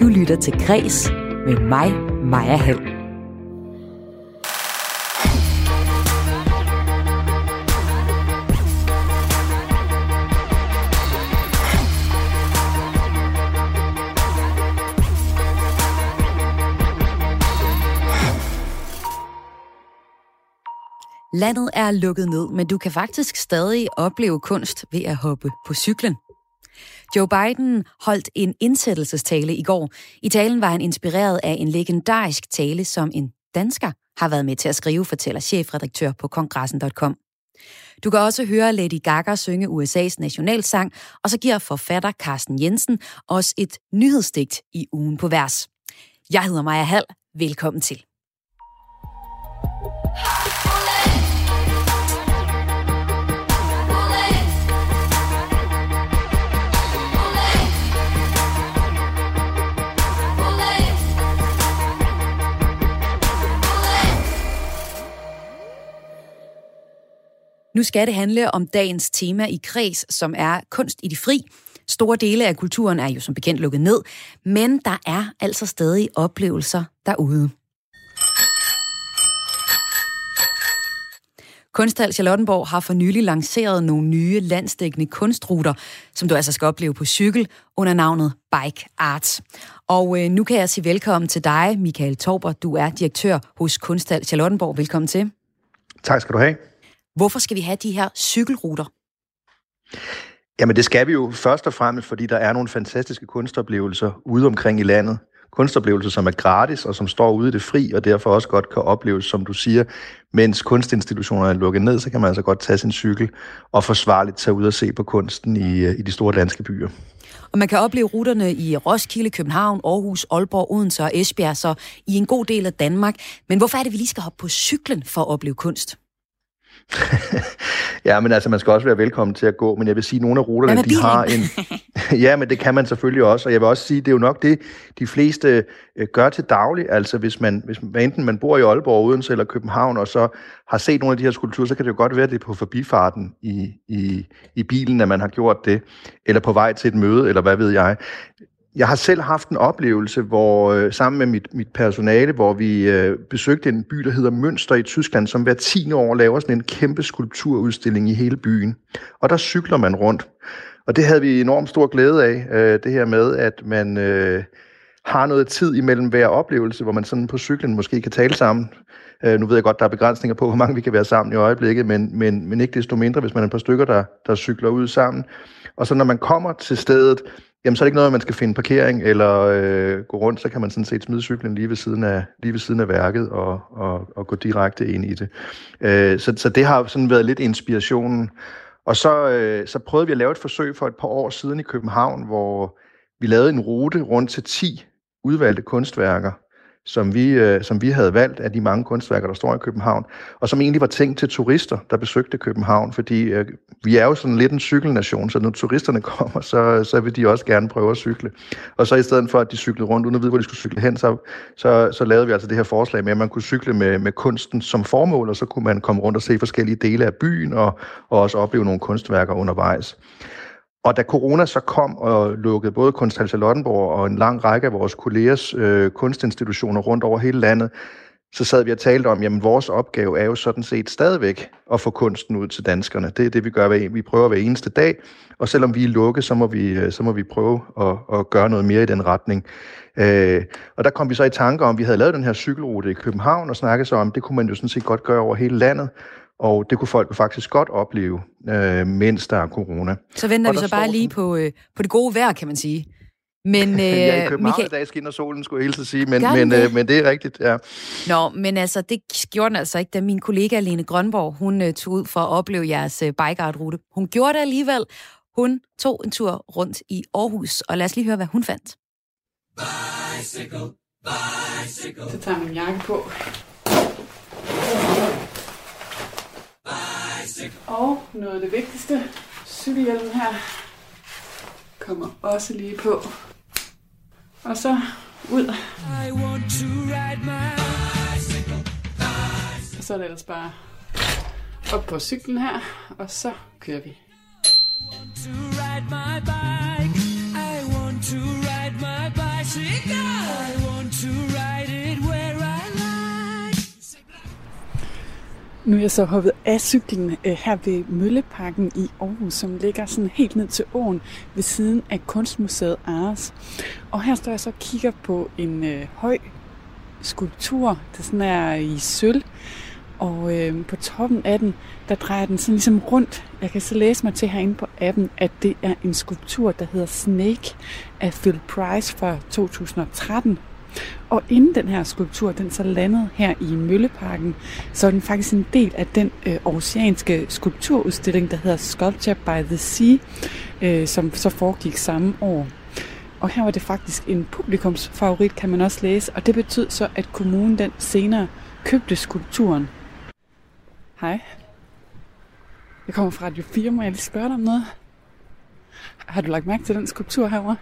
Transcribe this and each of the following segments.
Du lytter til Græs med mig, Maja Hall. Landet er lukket ned, men du kan faktisk stadig opleve kunst ved at hoppe på cyklen. Joe Biden holdt en indsættelsestale i går. I talen var han inspireret af en legendarisk tale, som en dansker har været med til at skrive, fortæller chefredaktør på kongressen.com. Du kan også høre Lady Gaga synge USA's nationalsang, og så giver forfatter Carsten Jensen os et nyhedsdigt i ugen på vers. Jeg hedder Maja Hall. Velkommen til. Nu skal det handle om dagens tema i kreds, som er kunst i de fri. Store dele af kulturen er jo som bekendt lukket ned, men der er altså stadig oplevelser derude. Kunsthal Charlottenborg har for nylig lanceret nogle nye landsdækkende kunstruter, som du altså skal opleve på cykel under navnet Bike Art. Og øh, nu kan jeg sige velkommen til dig, Michael Torber. Du er direktør hos Kunsthal Charlottenborg. Velkommen til. Tak skal du have. Hvorfor skal vi have de her cykelruter? Jamen det skal vi jo først og fremmest, fordi der er nogle fantastiske kunstoplevelser ude omkring i landet. Kunstoplevelser, som er gratis og som står ude i det fri, og derfor også godt kan opleves, som du siger, mens kunstinstitutionerne er lukket ned, så kan man altså godt tage sin cykel og forsvarligt tage ud og se på kunsten i, i de store danske byer. Og man kan opleve ruterne i Roskilde, København, Aarhus, Aalborg, Odense og Esbjerg, så i en god del af Danmark. Men hvorfor er det, vi lige skal hoppe på cyklen for at opleve kunst? ja, men altså, man skal også være velkommen til at gå, men jeg vil sige, at nogle af ruterne, de har en... ja, men det kan man selvfølgelig også, og jeg vil også sige, det er jo nok det, de fleste øh, gør til daglig. Altså, hvis man, hvis man, enten man bor i Aalborg, Odense eller København, og så har set nogle af de her skulpturer, så kan det jo godt være, at det er på forbifarten i, i, i bilen, at man har gjort det, eller på vej til et møde, eller hvad ved jeg. Jeg har selv haft en oplevelse, hvor øh, sammen med mit, mit personale, hvor vi øh, besøgte en by, der hedder Münster i Tyskland, som hver tiende år laver sådan en kæmpe skulpturudstilling i hele byen. Og der cykler man rundt. Og det havde vi enormt stor glæde af, øh, det her med, at man øh, har noget tid imellem hver oplevelse, hvor man sådan på cyklen måske kan tale sammen. Øh, nu ved jeg godt, der er begrænsninger på, hvor mange vi kan være sammen i øjeblikket, men, men, men ikke desto mindre, hvis man er et par stykker, der, der cykler ud sammen. Og så når man kommer til stedet, jamen så er det ikke noget, man skal finde parkering eller øh, gå rundt, så kan man sådan set smide cyklen lige ved siden af, lige ved siden af værket og, og, og gå direkte ind i det. Øh, så, så det har sådan været lidt inspirationen. Og så, øh, så prøvede vi at lave et forsøg for et par år siden i København, hvor vi lavede en rute rundt til 10 udvalgte kunstværker, som vi, øh, som vi havde valgt af de mange kunstværker, der står i København, og som egentlig var tænkt til turister, der besøgte København, fordi øh, vi er jo sådan lidt en cykelnation, så når turisterne kommer, så, så vil de også gerne prøve at cykle. Og så i stedet for, at de cyklede rundt, uden at vide, hvor de skulle cykle hen, så, så, så lavede vi altså det her forslag med, at man kunne cykle med, med kunsten som formål, og så kunne man komme rundt og se forskellige dele af byen, og, og også opleve nogle kunstværker undervejs. Og da corona så kom og lukkede både Kunsthal Charlottenborg og en lang række af vores kollegers øh, kunstinstitutioner rundt over hele landet, så sad vi og talte om, jamen vores opgave er jo sådan set stadigvæk at få kunsten ud til danskerne. Det er det, vi gør. Vi prøver hver eneste dag, og selvom vi er lukket, så må vi, øh, så må vi prøve at, at gøre noget mere i den retning. Øh, og der kom vi så i tanke om, at vi havde lavet den her cykelrute i København, og snakket så om, det kunne man jo sådan set godt gøre over hele landet. Og det kunne folk faktisk godt opleve, øh, mens der er corona. Så venter vi så bare lige på, øh, på det gode vejr, kan man sige. Men, øh, ja, i København Michael... i dag skinner solen, skulle jeg helt sige, men, men, det? Øh, men det er rigtigt, ja. Nå, men altså, det gjorde den altså ikke, da min kollega Lene Grønborg, hun øh, tog ud for at opleve jeres øh, bikeart-rute. Hun gjorde det alligevel. Hun tog en tur rundt i Aarhus, og lad os lige høre, hvad hun fandt. Bicycle, bicycle. Så tager min jakke på. Og noget af det vigtigste, cykelhjelmen her, kommer også lige på. Og så ud. I want to ride my bicycle, bicycle. Og så er det ellers bare op på cyklen her, og så kører vi. I want to ride my bike. I want to ride my bicycle. Nu er jeg så hoppet af cyklen øh, her ved Mølleparken i Aarhus, som ligger sådan helt ned til åen ved siden af Kunstmuseet Ares. Og her står jeg så og kigger på en øh, høj skulptur, der sådan er i sølv. Og øh, på toppen af den, der drejer den sådan ligesom rundt. Jeg kan så læse mig til herinde på appen, at det er en skulptur, der hedder Snake af Phil Price fra 2013. Og inden den her skulptur, den så landede her i Mølleparken, så er den faktisk en del af den øh, oceanske skulpturudstilling, der hedder Sculpture by the Sea, øh, som så foregik samme år. Og her var det faktisk en publikumsfavorit, kan man også læse, og det betød så, at kommunen den senere købte skulpturen. Hej. Jeg kommer fra Radio 4, må jeg lige spørge dig om noget? Har du lagt mærke til den skulptur herovre?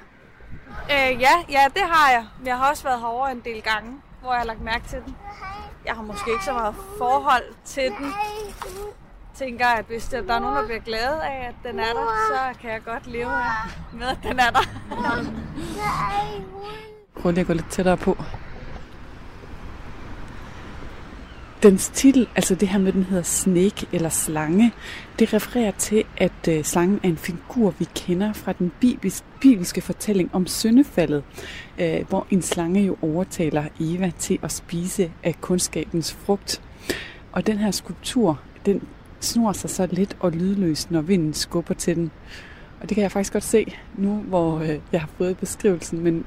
Øh, ja, ja, det har jeg. Jeg har også været herovre en del gange, hvor jeg har lagt mærke til den. Jeg har måske ikke så meget forhold til den. Tænker, at hvis der, er nogen, der bliver glade af, at den er der, så kan jeg godt leve med, at den er der. Prøv lige at gå lidt tættere på. Dens titel, altså det her med, den hedder Snake eller slange, det refererer til, at øh, slangen er en figur, vi kender fra den bibelske, bibelske fortælling om syndefaldet, øh, hvor en slange jo overtaler Eva til at spise af kundskabens frugt. Og den her skulptur, den snor sig så lidt og lydløst, når vinden skubber til den. Og det kan jeg faktisk godt se nu, hvor øh, jeg har fået beskrivelsen, men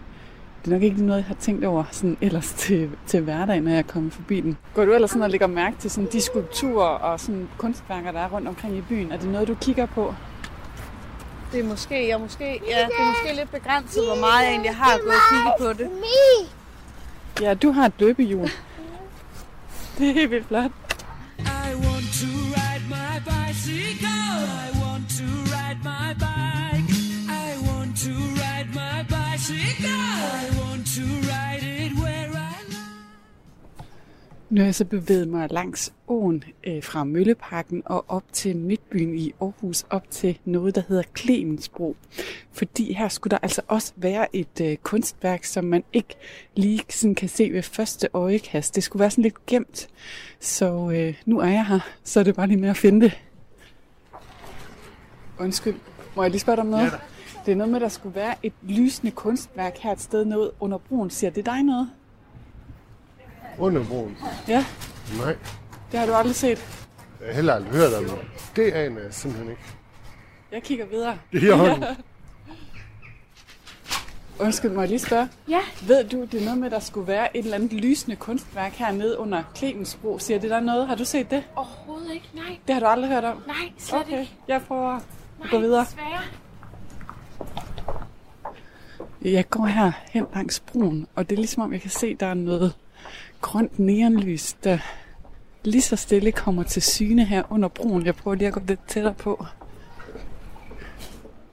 det er nok ikke noget, jeg har tænkt over sådan ellers til, til hverdagen, når jeg er kommet forbi den. Går du ellers sådan og lægger mærke til sådan de skulpturer og sådan kunstværker, der er rundt omkring i byen? Er det noget, du kigger på? Det er måske, jeg måske, ja, det er måske lidt begrænset, hvor meget jeg egentlig har gået og kigget på det. Ja, du har et løbehjul. Det er helt vildt flot. Nu har jeg så bevæget mig langs åen øh, fra Mølleparken og op til Midtbyen i Aarhus, op til noget, der hedder Clemensbro. Fordi her skulle der altså også være et øh, kunstværk, som man ikke lige sådan kan se ved første øjekast. Det skulle være sådan lidt gemt. Så øh, nu er jeg her, så er det bare lige med at finde det. Undskyld, må jeg lige spørge dig om noget? Ja, det er noget med, at der skulle være et lysende kunstværk her et sted noget under broen. Siger det dig noget? Under broen? Ja. Nej. Det har du aldrig set? Jeg har heller aldrig hørt om det. Det aner jeg simpelthen ikke. Jeg kigger videre. Det er hånden. Undskyld, må jeg lige spørge? Ja. Ved du, det er noget med, at der skulle være et eller andet lysende kunstværk hernede under Clemensbro? Siger det der noget? Har du set det? Overhovedet ikke, nej. Det har du aldrig hørt om? Nej, slet okay. ikke. Jeg prøver at nej, gå videre. Desværre. Jeg går her hen langs broen, og det er ligesom om, jeg kan se, der er noget grønt neonlys, der lige så stille kommer til syne her under broen. Jeg prøver lige at gå lidt tættere på.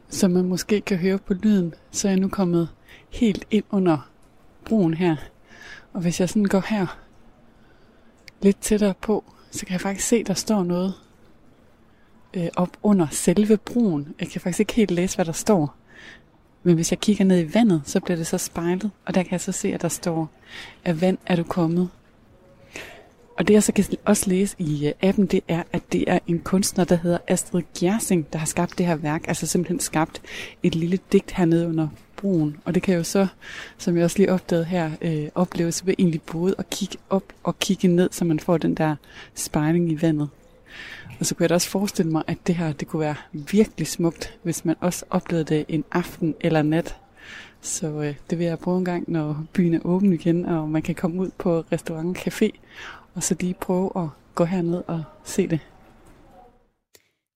Som man måske kan høre på lyden, så er jeg nu kommet helt ind under broen her. Og hvis jeg sådan går her lidt tættere på, så kan jeg faktisk se, der står noget øh, op under selve broen. Jeg kan faktisk ikke helt læse, hvad der står. Men hvis jeg kigger ned i vandet, så bliver det så spejlet, og der kan jeg så se, at der står, at vand er du kommet. Og det jeg så kan også læse i øh, appen, det er, at det er en kunstner, der hedder Astrid Gjersing, der har skabt det her værk. Altså simpelthen skabt et lille digt hernede under broen. Og det kan jo så, som jeg også lige opdagede her, øh, opleves ved egentlig både at kigge op og kigge ned, så man får den der spejling i vandet. Og så kunne jeg da også forestille mig, at det her det kunne være virkelig smukt, hvis man også oplevede det en aften eller nat. Så øh, det vil jeg prøve en gang, når byen er åben igen, og man kan komme ud på restaurant og café, og så lige prøve at gå herned og se det.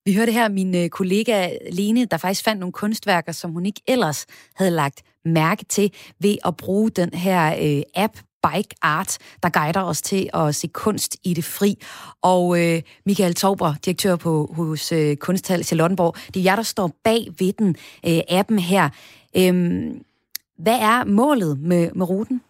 Vi hørte her min øh, kollega Lene, der faktisk fandt nogle kunstværker, som hun ikke ellers havde lagt mærke til ved at bruge den her øh, app Bike Art, der guider os til at se kunst i det fri. Og øh, Michael Tauber, direktør på hos øh, Kunsthal Charlottenborg, det er jer, der står bag ved den øh, appen her. Øhm, hvad er målet med, med ruten?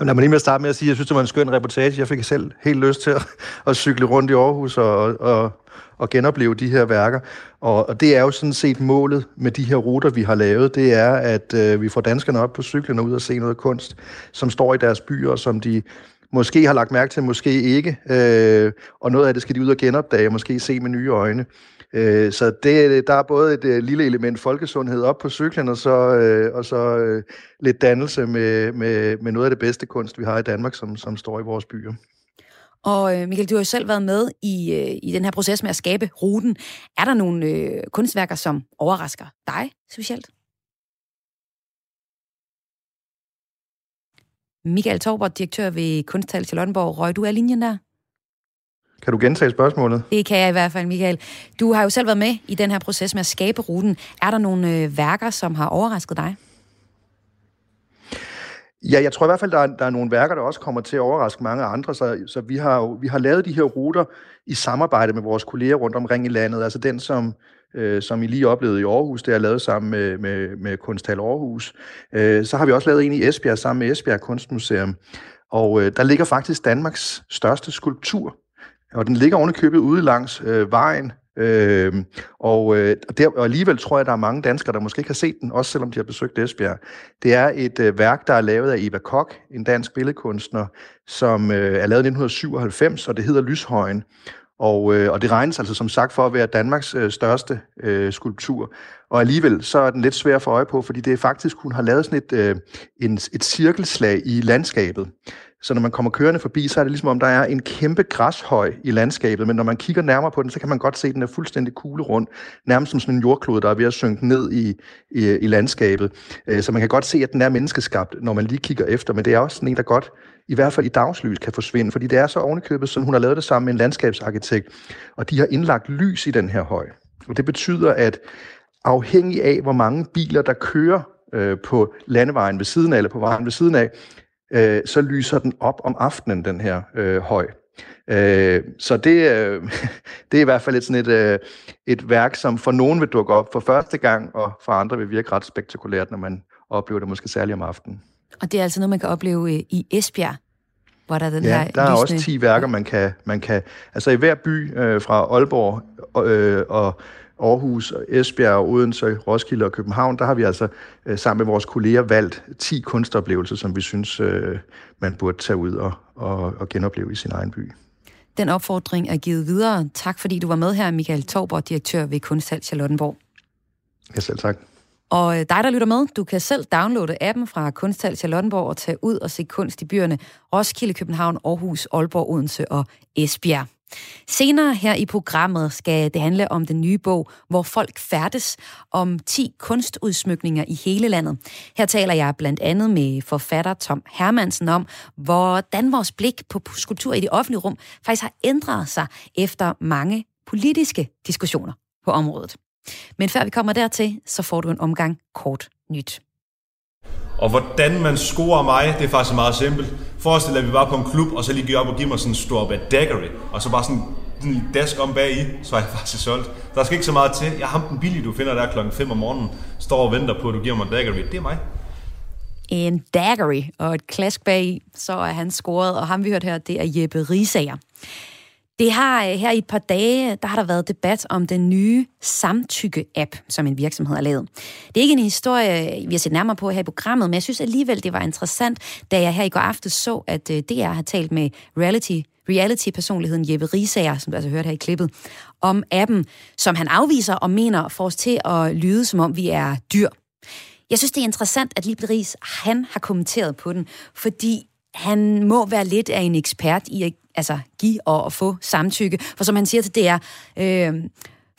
Lad mig lige med at starte med at sige, at jeg synes, det var en skøn reportage. Jeg fik selv helt lyst til at, at cykle rundt i Aarhus og, og, og genopleve de her værker. Og, og det er jo sådan set målet med de her ruter, vi har lavet. Det er, at øh, vi får danskerne op på cyklen og ud og se noget kunst, som står i deres byer, som de måske har lagt mærke til, måske ikke. Øh, og noget af det skal de ud og genopdage, og måske se med nye øjne. Øh, så det, der er både et øh, lille element folkesundhed op på cyklen, og så, øh, og så øh, lidt dannelse med, med, med noget af det bedste kunst, vi har i Danmark, som, som står i vores byer. Og øh, Michael, du har jo selv været med i, øh, i den her proces med at skabe ruten. Er der nogle øh, kunstværker, som overrasker dig specielt? Michael Torbert, direktør ved Kunsthal Charlottenborg. Røg du af linjen der? Kan du gentage spørgsmålet? Det kan jeg i hvert fald, Michael. Du har jo selv været med i den her proces med at skabe ruten. Er der nogle øh, værker, som har overrasket dig? Ja, jeg tror i hvert fald, der er, der er nogle værker, der også kommer til at overraske mange andre. Så, så vi, har jo, vi har lavet de her ruter i samarbejde med vores kolleger rundt omkring i landet. Altså den, som, øh, som I lige oplevede i Aarhus, det er lavet sammen med, med, med Kunsthal Aarhus. Øh, så har vi også lavet en i Esbjerg sammen med Esbjerg Kunstmuseum. Og øh, der ligger faktisk Danmarks største skulptur og den ligger ovenikøbet ude langs øh, vejen, Øh, og, øh, der, og alligevel tror jeg, der er mange danskere, der måske ikke har set den, også selvom de har besøgt Esbjerg. Det er et øh, værk, der er lavet af Eva Kok, en dansk billedkunstner, som øh, er lavet i 1997, og det hedder Lyshøjen. Og, øh, og det regnes altså som sagt for at være Danmarks øh, største øh, skulptur. Og alligevel så er den lidt svær at få øje på, fordi det er faktisk, hun har lavet sådan et, øh, en, et cirkelslag i landskabet. Så når man kommer kørende forbi, så er det ligesom om, der er en kæmpe græshøj i landskabet, men når man kigger nærmere på den, så kan man godt se, at den er fuldstændig kuglerund, nærmest som sådan en jordklode, der er ved at synke ned i, i, i landskabet. Øh, så man kan godt se, at den er menneskeskabt, når man lige kigger efter, men det er også sådan en, der godt, i hvert fald i dagslys, kan forsvinde, fordi det er så ovenikøbet, som hun har lavet det sammen med en landskabsarkitekt, og de har indlagt lys i den her høj. Og det betyder, at afhængig af, hvor mange biler, der kører øh, på landevejen ved siden af, eller på vejen ved siden af, øh, så lyser den op om aftenen, den her øh, høj. Øh, så det, øh, det er i hvert fald et, sådan et, øh, et værk, som for nogen vil dukke op for første gang, og for andre vil virke ret spektakulært, når man oplever det måske særligt om aftenen. Og det er altså noget, man kan opleve øh, i Esbjerg, hvor der er den ja, her der er lysende... også 10 værker, man kan, man kan... Altså i hver by øh, fra Aalborg øh, og Aarhus, Esbjerg, Odense, Roskilde og København, der har vi altså øh, sammen med vores kolleger valgt 10 kunstoplevelser, som vi synes, øh, man burde tage ud og, og, og genopleve i sin egen by. Den opfordring er givet videre. Tak fordi du var med her, Michael Torber, direktør ved Kunsthal Charlottenborg. Ja, selv tak. Og øh, dig, der lytter med, du kan selv downloade appen fra Kunsthal Charlottenborg og tage ud og se kunst i byerne Roskilde, København, Aarhus, Aalborg, Odense og Esbjerg. Senere her i programmet skal det handle om den nye bog, hvor folk færdes om 10 kunstudsmykninger i hele landet. Her taler jeg blandt andet med forfatter Tom Hermansen om, hvordan vores blik på skulptur i det offentlige rum faktisk har ændret sig efter mange politiske diskussioner på området. Men før vi kommer dertil, så får du en omgang kort nyt. Og hvordan man scorer mig, det er faktisk meget simpelt. Forestil dig, at vi var på en klub, og så lige gik op og giver mig sådan en stor daggery, og så bare sådan en dask om bag i, så er jeg faktisk solgt. Der skal ikke så meget til. Jeg har den billige, du finder der klokken 5 om morgenen, står og venter på, at du giver mig en daggery. Det er mig. En daggery og et klask bag så er han scoret, og ham vi hørt her, det er Jeppe Risager. Det har øh, her i et par dage, der har der været debat om den nye samtykke-app, som en virksomhed har lavet. Det er ikke en historie, vi har set nærmere på her i programmet, men jeg synes alligevel, det var interessant, da jeg her i går aftes så, at øh, DR har talt med reality reality-personligheden Jeppe Risager, som du altså hørte her i klippet, om appen, som han afviser og mener får os til at lyde, som om vi er dyr. Jeg synes, det er interessant, at lige præcis han har kommenteret på den, fordi han må være lidt af en ekspert i at altså, give og få samtykke. For som han siger til DR, øh,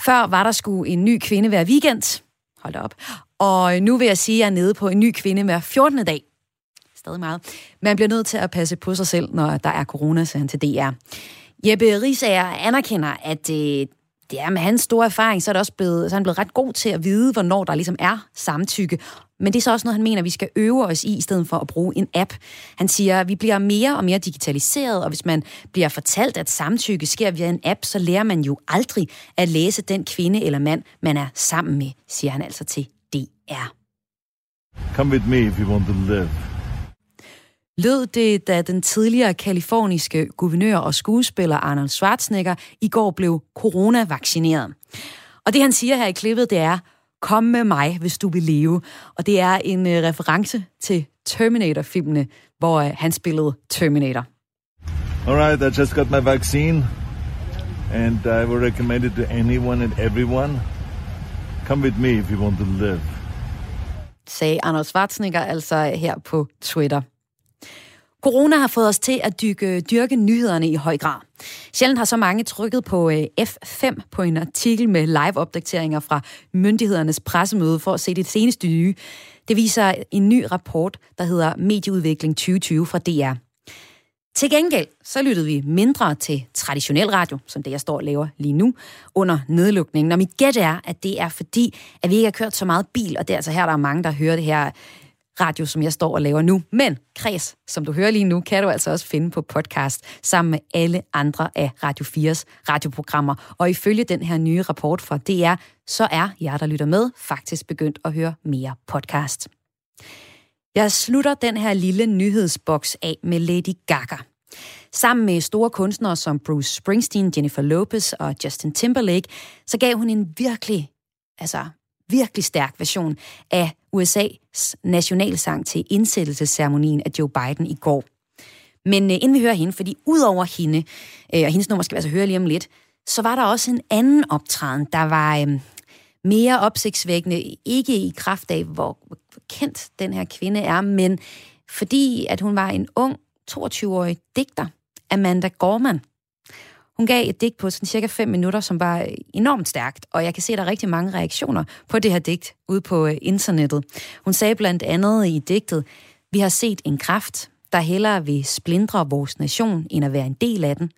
før var der sgu en ny kvinde hver weekend. Hold op. Og nu vil jeg sige, at jeg er nede på en ny kvinde hver 14. dag. Stadig meget. Man bliver nødt til at passe på sig selv, når der er corona, siger han til DR. Jeppe Risager anerkender, at øh, det er med hans store erfaring, så er, det også blevet, så er han blevet ret god til at vide, hvornår der ligesom er samtykke. Men det er så også noget, han mener, vi skal øve os i, i stedet for at bruge en app. Han siger, at vi bliver mere og mere digitaliseret, og hvis man bliver fortalt, at samtykke sker via en app, så lærer man jo aldrig at læse den kvinde eller mand, man er sammen med, siger han altså til DR. Come with me if you want to live lød det, da den tidligere kaliforniske guvernør og skuespiller Arnold Schwarzenegger i går blev coronavaccineret. Og det han siger her i klippet, det er, kom med mig, hvis du vil leve. Og det er en uh, reference til Terminator-filmene, hvor uh, han spillede Terminator. All right, I just got my vaccine, and I would recommend it to anyone and everyone. Come with me if you want to live. Sagde Anders Schwarzenegger altså her på Twitter. Corona har fået os til at dykke, dyrke nyhederne i høj grad. Sjældent har så mange trykket på øh, F5 på en artikel med live-opdateringer fra myndighedernes pressemøde for at se det seneste nye. Det viser en ny rapport, der hedder Medieudvikling 2020 fra DR. Til gengæld så lyttede vi mindre til traditionel radio, som det jeg står og laver lige nu, under nedlukningen. Og mit gæt er, at det er fordi, at vi ikke har kørt så meget bil, og det er altså her, der er mange, der hører det her radio, som jeg står og laver nu. Men Kreds, som du hører lige nu, kan du altså også finde på podcast sammen med alle andre af Radio 4's radioprogrammer. Og ifølge den her nye rapport fra DR, så er jer, der lytter med, faktisk begyndt at høre mere podcast. Jeg slutter den her lille nyhedsboks af med Lady Gaga. Sammen med store kunstnere som Bruce Springsteen, Jennifer Lopez og Justin Timberlake, så gav hun en virkelig, altså virkelig stærk version af USA's nationalsang til indsættelsesceremonien af Joe Biden i går. Men øh, inden vi hører hende, fordi udover hende, øh, og hendes nummer skal vi altså høre lige om lidt, så var der også en anden optræden, der var øh, mere opsigtsvækkende, ikke i kraft af, hvor kendt den her kvinde er, men fordi at hun var en ung 22-årig digter, Amanda Gorman. Hun gav et digt på sådan cirka 5 minutter, som var enormt stærkt, og jeg kan se, at der er rigtig mange reaktioner på det her digt ude på øh, internettet. Hun sagde blandt andet i digtet, vi har set en kraft, der hellere vil splindre vores nation, end at være en del af den.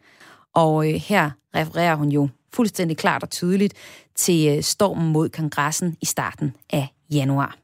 Og øh, her refererer hun jo fuldstændig klart og tydeligt til øh, stormen mod kongressen i starten af januar.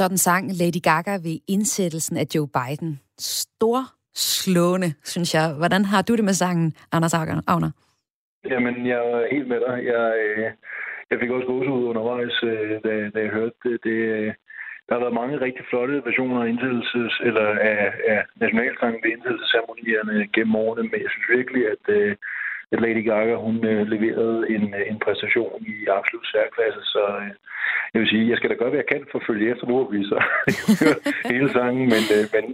Sådan sang Lady Gaga ved indsættelsen af Joe Biden. Stor slående, synes jeg. Hvordan har du det med sangen, Anders Agner? Jamen, jeg er helt med dig. Jeg, øh, jeg fik også ud undervejs, øh, da, da jeg hørte det. det øh, der har været mange rigtig flotte versioner af indsættelses, eller af, af nationalsangen ved indsættelsesceremonierne gennem årene, men jeg synes virkelig, at, at Lady Gaga hun øh, leverede en, øh, en præstation i absolut særklasse, så øh, jeg vil sige, jeg skal da gøre, hvad jeg kan for at følge efter nu, og vi så hele sangen, men, øh, men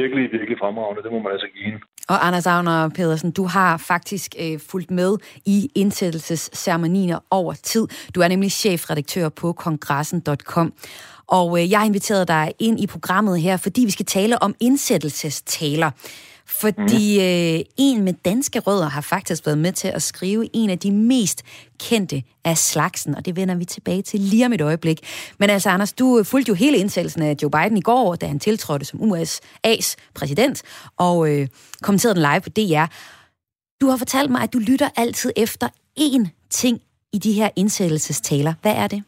virkelig, virkelig fremragende, det må man altså give hende. Og Anders Agner Pedersen, du har faktisk øh, fulgt med i indsættelsesceremonier over tid. Du er nemlig chefredaktør på kongressen.com. Og øh, jeg har inviteret dig ind i programmet her, fordi vi skal tale om indsættelsestaler. Fordi mm. øh, en med danske rødder har faktisk været med til at skrive en af de mest kendte af slagsen, og det vender vi tilbage til lige om et øjeblik. Men altså, Anders, du fulgte jo hele indsættelsen af Joe Biden i går, da han tiltrådte som USA's præsident, og øh, kommenterede den live på DR. Du har fortalt mig, at du lytter altid efter én ting i de her indsættelsestaler. Hvad er det?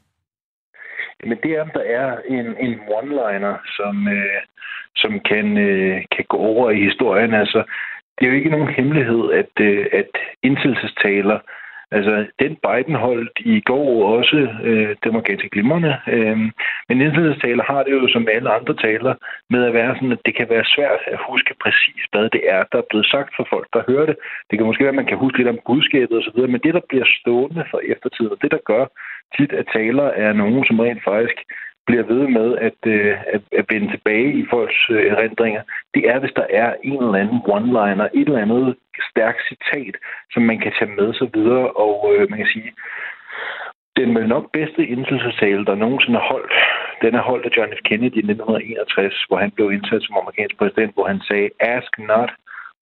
Men det er, om der er en, en one-liner, som, øh, som kan, øh, kan gå over i historien. Altså, det er jo ikke nogen hemmelighed, at, øh, at indsættelsestaler Altså, den Biden holdt i går også, øh, det var ganske glimrende. Øh, men indsættelsestaler har det jo som alle andre taler med at være sådan, at det kan være svært at huske præcis, hvad det er, der er blevet sagt for folk, der hører det. Det kan måske være, at man kan huske lidt om budskabet osv., men det, der bliver stående for eftertiden, og det, der gør tit, at taler er nogen, som rent faktisk bliver ved med at, øh, at, at vende tilbage i folks øh, erindringer, det er, hvis der er en eller anden one-liner, et eller andet stærkt citat, som man kan tage med sig videre, og øh, man kan sige, den vel nok bedste indflydelsestale, der nogensinde er holdt, den er holdt af John F. Kennedy i 1961, hvor han blev indsat som amerikansk præsident, hvor han sagde, ask not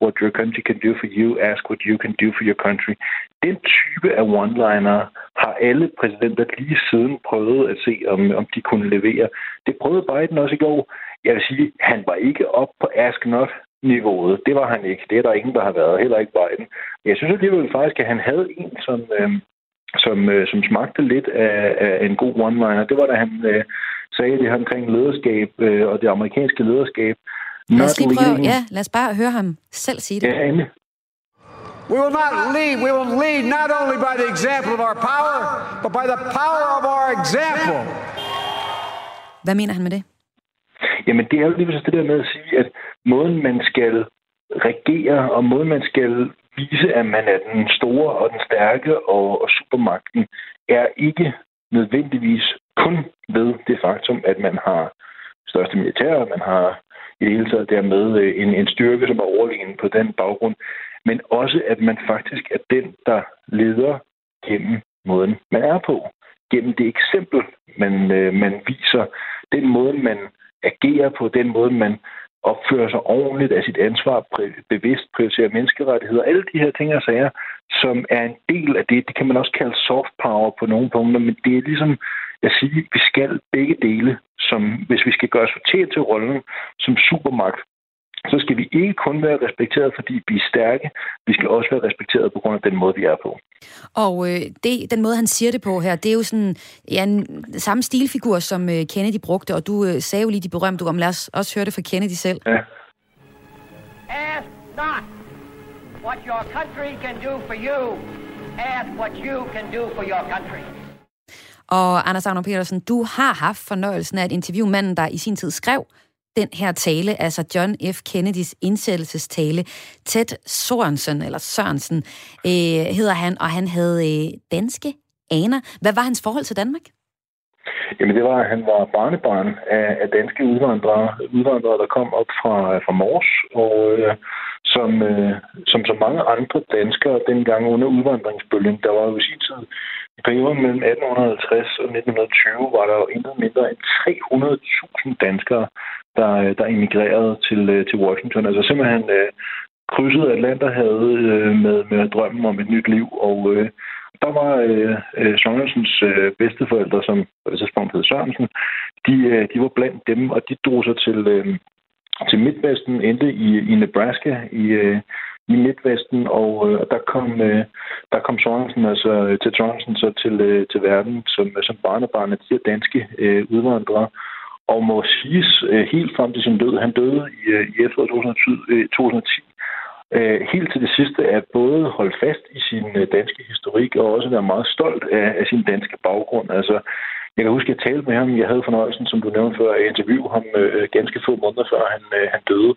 what your country can do for you, ask what you can do for your country. Den type af one-liner har alle præsidenter lige siden prøvet at se, om, om de kunne levere. Det prøvede Biden også i går. Jeg vil sige, han var ikke op på ask not niveauet. Det var han ikke. Det er der ingen, der har været. Heller ikke Biden. Jeg synes alligevel faktisk, at han havde en, som, øh, som, øh, som smagte lidt af, af en god one-liner. Det var, da han øh, sagde det her omkring lederskab øh, og det amerikanske lederskab. Lad os lige prøve, ja, lad os bare høre ham selv sige det. Ja, We will not lead. We will lead not only by the example of our power, but by the power of our example. Hvad mener han med det? Jamen, det er jo lige det der med at sige, at måden, man skal regere, og måden, man skal vise, at man er den store og den stærke og, og supermagten, er ikke nødvendigvis kun ved det faktum, at man har største militær, man har i det hele taget dermed øh, en, en styrke, som er overlegen på den baggrund, men også at man faktisk er den, der leder gennem måden, man er på. Gennem det eksempel, man, øh, man viser, den måde, man agerer på, den måde, man opfører sig ordentligt af sit ansvar, bevidst prioriterer menneskerettigheder, alle de her ting og sager, som er en del af det, det kan man også kalde soft power på nogle punkter, men det er ligesom at sige, at vi skal begge dele, som hvis vi skal gøre os fortjent til rollen som supermagt, så skal vi ikke kun være respekteret, fordi vi er stærke. Vi skal også være respekteret på grund af den måde, vi er på. Og øh, det, den måde, han siger det på her, det er jo sådan ja, en samme stilfigur, som øh, Kennedy brugte, og du øh, sagde jo lige de berømte om. Lad os også høre det fra Kennedy selv. Ja. Ask not what your country can do for you. Ask what you can do for your country. Og Anders Agner Petersen, du har haft fornøjelsen af at interviewe manden, der i sin tid skrev den her tale, altså John F. Kennedys indsættelsestale. Ted Sørensen, eller Sørensen, øh, hedder han, og han havde øh, danske aner. Hvad var hans forhold til Danmark? Jamen det var, at han var barnebarn af, af danske udvandrere, udvandrere, der kom op fra, fra Mors, og øh, som, øh, som så mange andre danskere dengang under udvandringsbølgen, der var jo i sin tid i perioden mellem 1850 og 1920 var der jo intet mindre end 300.000 danskere, der, der emigrerede til, øh, til Washington. Altså simpelthen øh, krydsede Atlanterhavet øh, med, med drømmen om et nyt liv, og øh, der var øh, øh Sørensens øh, bedsteforældre, som på det tidspunkt hed Sørensen, de, øh, de var blandt dem, og de drog sig til, øh, til Midtvesten, endte i, i Nebraska, i, øh, i Midtvesten, og øh, der kom øh, der kom Sørensen, altså til Sørensen så til, øh, til verden som, som barnebarn af de her danske øh, udvandrere, og må siges øh, helt frem til sin død. Han døde i, øh, i efteråret 2010, øh, øh, helt til det sidste at både holde fast i sin øh, danske historik og også være meget stolt af, af sin danske baggrund. Altså, jeg kan huske, at jeg talte med ham. Jeg havde fornøjelsen, som du nævnte før, at interviewe ham øh, øh, ganske få måneder før han, øh, han døde.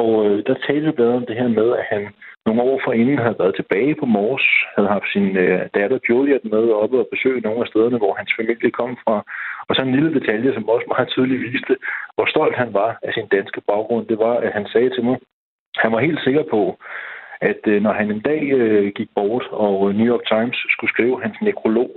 Og øh, der talte vi bedre om det her med, at han nogle år forinden havde været tilbage på Mors, havde haft sin øh, datter Juliet med oppe og besøge nogle af stederne, hvor hans familie kom fra. Og så en lille detalje, som også meget tydeligt viste, hvor stolt han var af sin danske baggrund, det var, at han sagde til mig, han var helt sikker på, at øh, når han en dag øh, gik bort, og øh, New York Times skulle skrive hans nekrolog,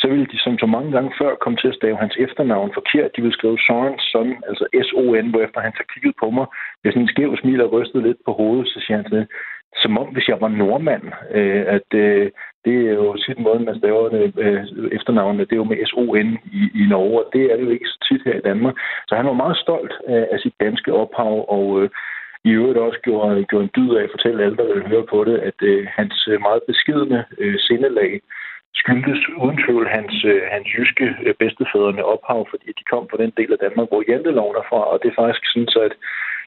så ville de som så mange gange før komme til at stave hans efternavn forkert. De ville skrive Sorens son, altså S-O-N, hvorefter han så kiggede på mig med sådan en skæv smil og rystede lidt på hovedet, så siger han til som om hvis jeg var nordmand, øh, at øh, det er jo tit måden, man staver det, øh, efternavnet, det er jo med S-O-N i, i Norge, og det er det jo ikke så tit her i Danmark. Så han var meget stolt af, af sit danske ophav, og øh, i øvrigt også gjorde, gjorde en dyd af at fortælle alle, der ville høre på det, at øh, hans øh, meget beskidende øh, sindelag skyldtes uden tvivl hans, øh, hans jyske øh, bedstefædrene ophav, fordi de kom fra den del af Danmark, hvor janteloven er fra, og det er faktisk sådan, så at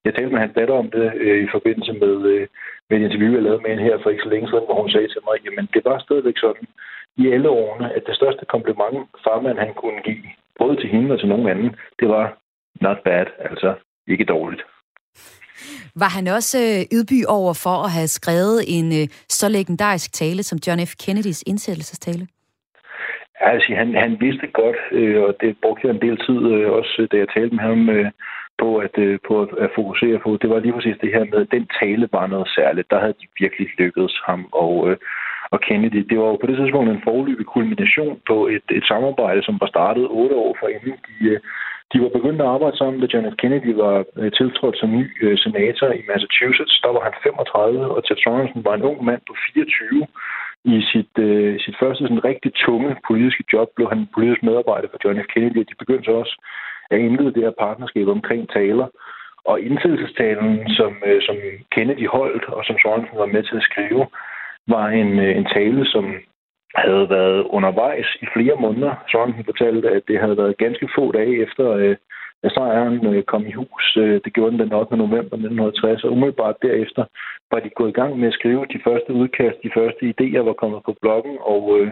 jeg talte med hans datter om det øh, i forbindelse med, øh, med et interview, jeg lavede med hende her for ikke så længe siden, hvor hun sagde til mig, jamen det var stadigvæk sådan i alle årene, at det største kompliment farmand han kunne give, både til hende og til nogen anden, det var not bad, altså ikke dårligt. Var han også øh, ydby over for at have skrevet en øh, så legendarisk tale som John F. Kennedys indsættelsestale? Ja, altså, han, han vidste godt, øh, og det brugte jeg en del tid, øh, også da jeg talte med ham, øh, på, at, øh, på at, fokusere på. Det var lige præcis det her med, at den tale var noget særligt. Der havde de virkelig lykkedes ham og, øh, og Kennedy. Det var jo på det tidspunkt en forløbig kulmination på et, et samarbejde, som var startet otte år forinden de, øh, de var begyndt at arbejde sammen, da John F. Kennedy var tiltrådt som ny senator i Massachusetts. Der var han 35, og Ted Sorensen var en ung mand på 24. I sit, øh, sit første sådan rigtig tunge politiske job blev han politisk medarbejder for John F. Kennedy. og De begyndte så også at indlede det her partnerskab omkring taler. Og indsættelsestalen, som, øh, som Kennedy holdt, og som Sørensen var med til at skrive, var en, øh, en tale, som havde været undervejs i flere måneder. Sørensen fortalte, at det havde været ganske få dage efter, øh, at sejren øh, kom i hus. Øh, det gjorde den den 8. november 1960, og umiddelbart derefter var de gået i gang med at skrive de første udkast, de første idéer var kommet på bloggen, og, øh,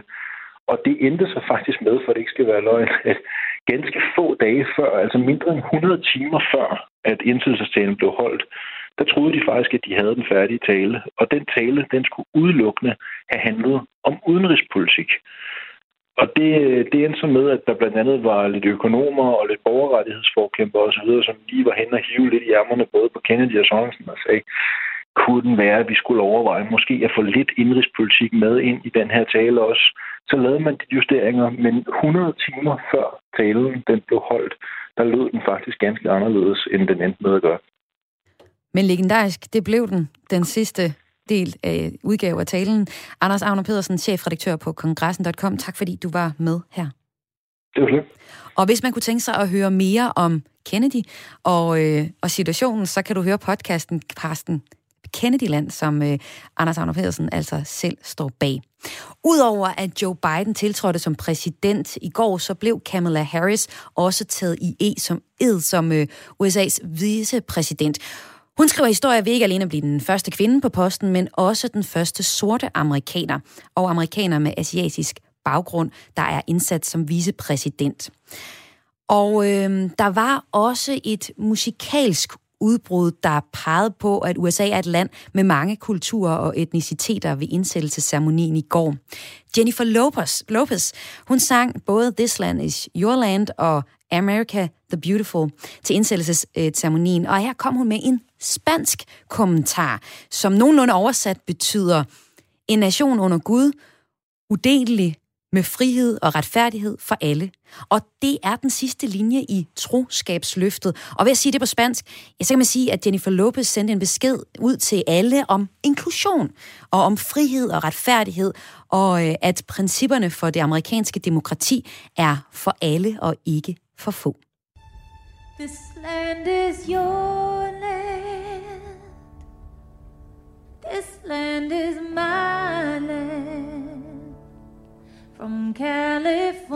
og det endte så faktisk med, for det ikke skal være løgn, at ganske få dage før, altså mindre end 100 timer før, at indsættelsestalen blev holdt, der troede de faktisk, at de havde den færdige tale. Og den tale, den skulle udelukkende have handlet om udenrigspolitik. Og det, det endte så med, at der blandt andet var lidt økonomer og lidt borgerrettighedsforkæmper osv., som lige var hen og hive lidt i ærmerne både på Kennedy og Sørensen og sagde, kunne den være, at vi skulle overveje måske at få lidt indrigspolitik med ind i den her tale også. Så lavede man de justeringer, men 100 timer før talen den blev holdt, der lød den faktisk ganske anderledes, end den endte med at gøre. Men legendarisk, det blev den, den sidste del af udgave af talen. Anders Agner Pedersen, chefredaktør på kongressen.com. Tak fordi du var med her. Det var det. Og hvis man kunne tænke sig at høre mere om Kennedy og, øh, og situationen, så kan du høre podcasten Karsten Kennedyland, som øh, Anders Agner Pedersen altså selv står bag. Udover at Joe Biden tiltrådte som præsident i går, så blev Kamala Harris også taget i e som ed som øh, USA's vicepræsident. Hun skriver historie ved ikke alene at blive den første kvinde på posten, men også den første sorte amerikaner og amerikaner med asiatisk baggrund, der er indsat som vicepræsident. Og øh, der var også et musikalsk udbrud, der pegede på, at USA er et land med mange kulturer og etniciteter ved indsættelsesceremonien i går. Jennifer Lopez, Lopez hun sang både This Land is Your Land og America the Beautiful til indsættelsesceremonien, og her kom hun med en spansk kommentar, som nogenlunde oversat betyder en nation under Gud, udelelig med frihed og retfærdighed for alle. Og det er den sidste linje i troskabsløftet. Og ved at sige det på spansk, ja, så kan man sige, at Jennifer Lopez sendte en besked ud til alle om inklusion og om frihed og retfærdighed, og øh, at principperne for det amerikanske demokrati er for alle og ikke for få. This land is your land. This land is my land. From California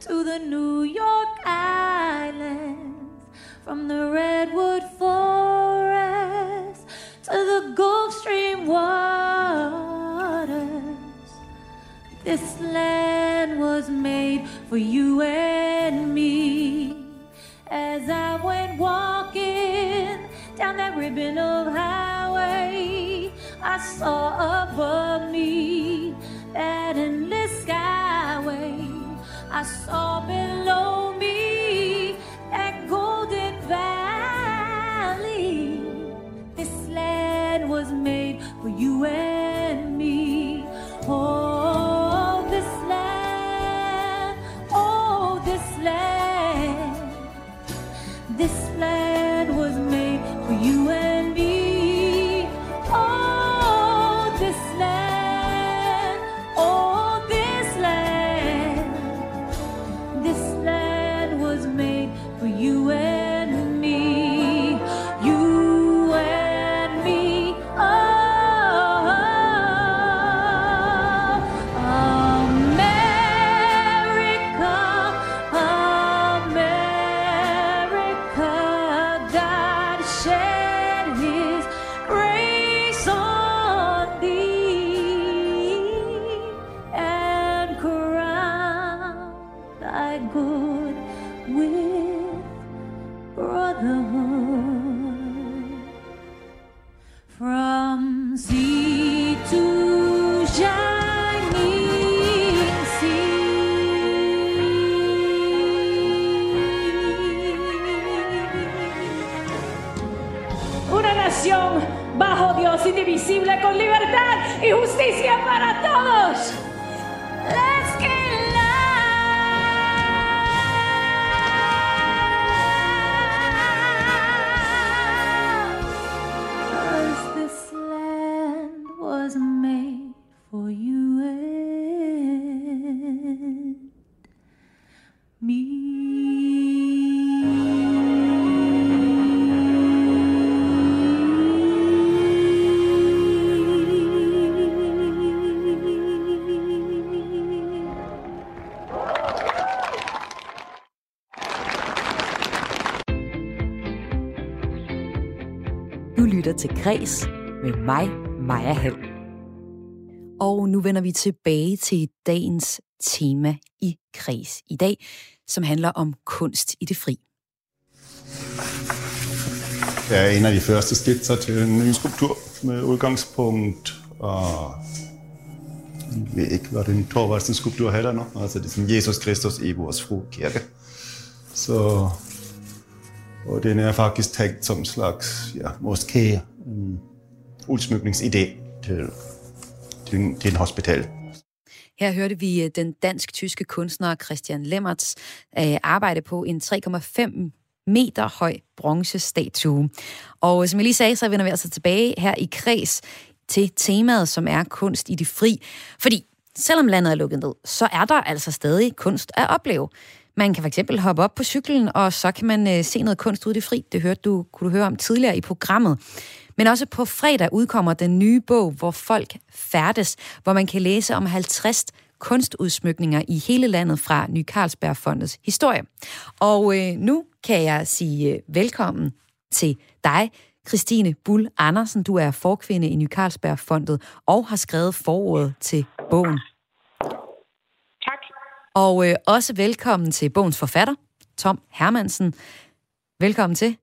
to the New York Islands, from the Redwood Forest to the Gulf Stream waters. This land was made for you and me. As I went walking down that ribbon of highway, I saw above me endless skyway. I saw below me that golden valley. This land was made for you and til Græs med mig, Maja Hall. Og nu vender vi tilbage til dagens tema i Kreds i dag, som handler om kunst i det fri. Det er en af de første skitser til en ny skulptur med udgangspunkt og jeg ved ikke, hvad den Thorvaldsen skulptur heller nu. Altså det er sådan Jesus Kristus i vores fru kirke. Så, og den er faktisk tænkt som en slags, ja, måske en udsmykningsidé til, til, en, til en hospital. Her hørte vi øh, den dansk-tyske kunstner Christian Lemmerts øh, arbejde på en 3,5 meter høj bronzestatue. Og som jeg lige sagde, så vender vi altså tilbage her i kreds til temaet, som er kunst i det fri. Fordi selvom landet er lukket ned, så er der altså stadig kunst at opleve. Man kan fx hoppe op på cyklen, og så kan man øh, se noget kunst ude i det fri. Det hørte du, kunne du høre om tidligere i programmet. Men også på fredag udkommer den nye bog, hvor folk færdes, hvor man kan læse om 50 kunstudsmykninger i hele landet fra Ny Carlsbergfondets historie. Og øh, nu kan jeg sige øh, velkommen til dig, Christine Bull Andersen. Du er forkvinde i Ny Carlsbergfondet og har skrevet forordet til bogen. Og øh, også velkommen til bogens forfatter, Tom Hermansen. Velkommen til.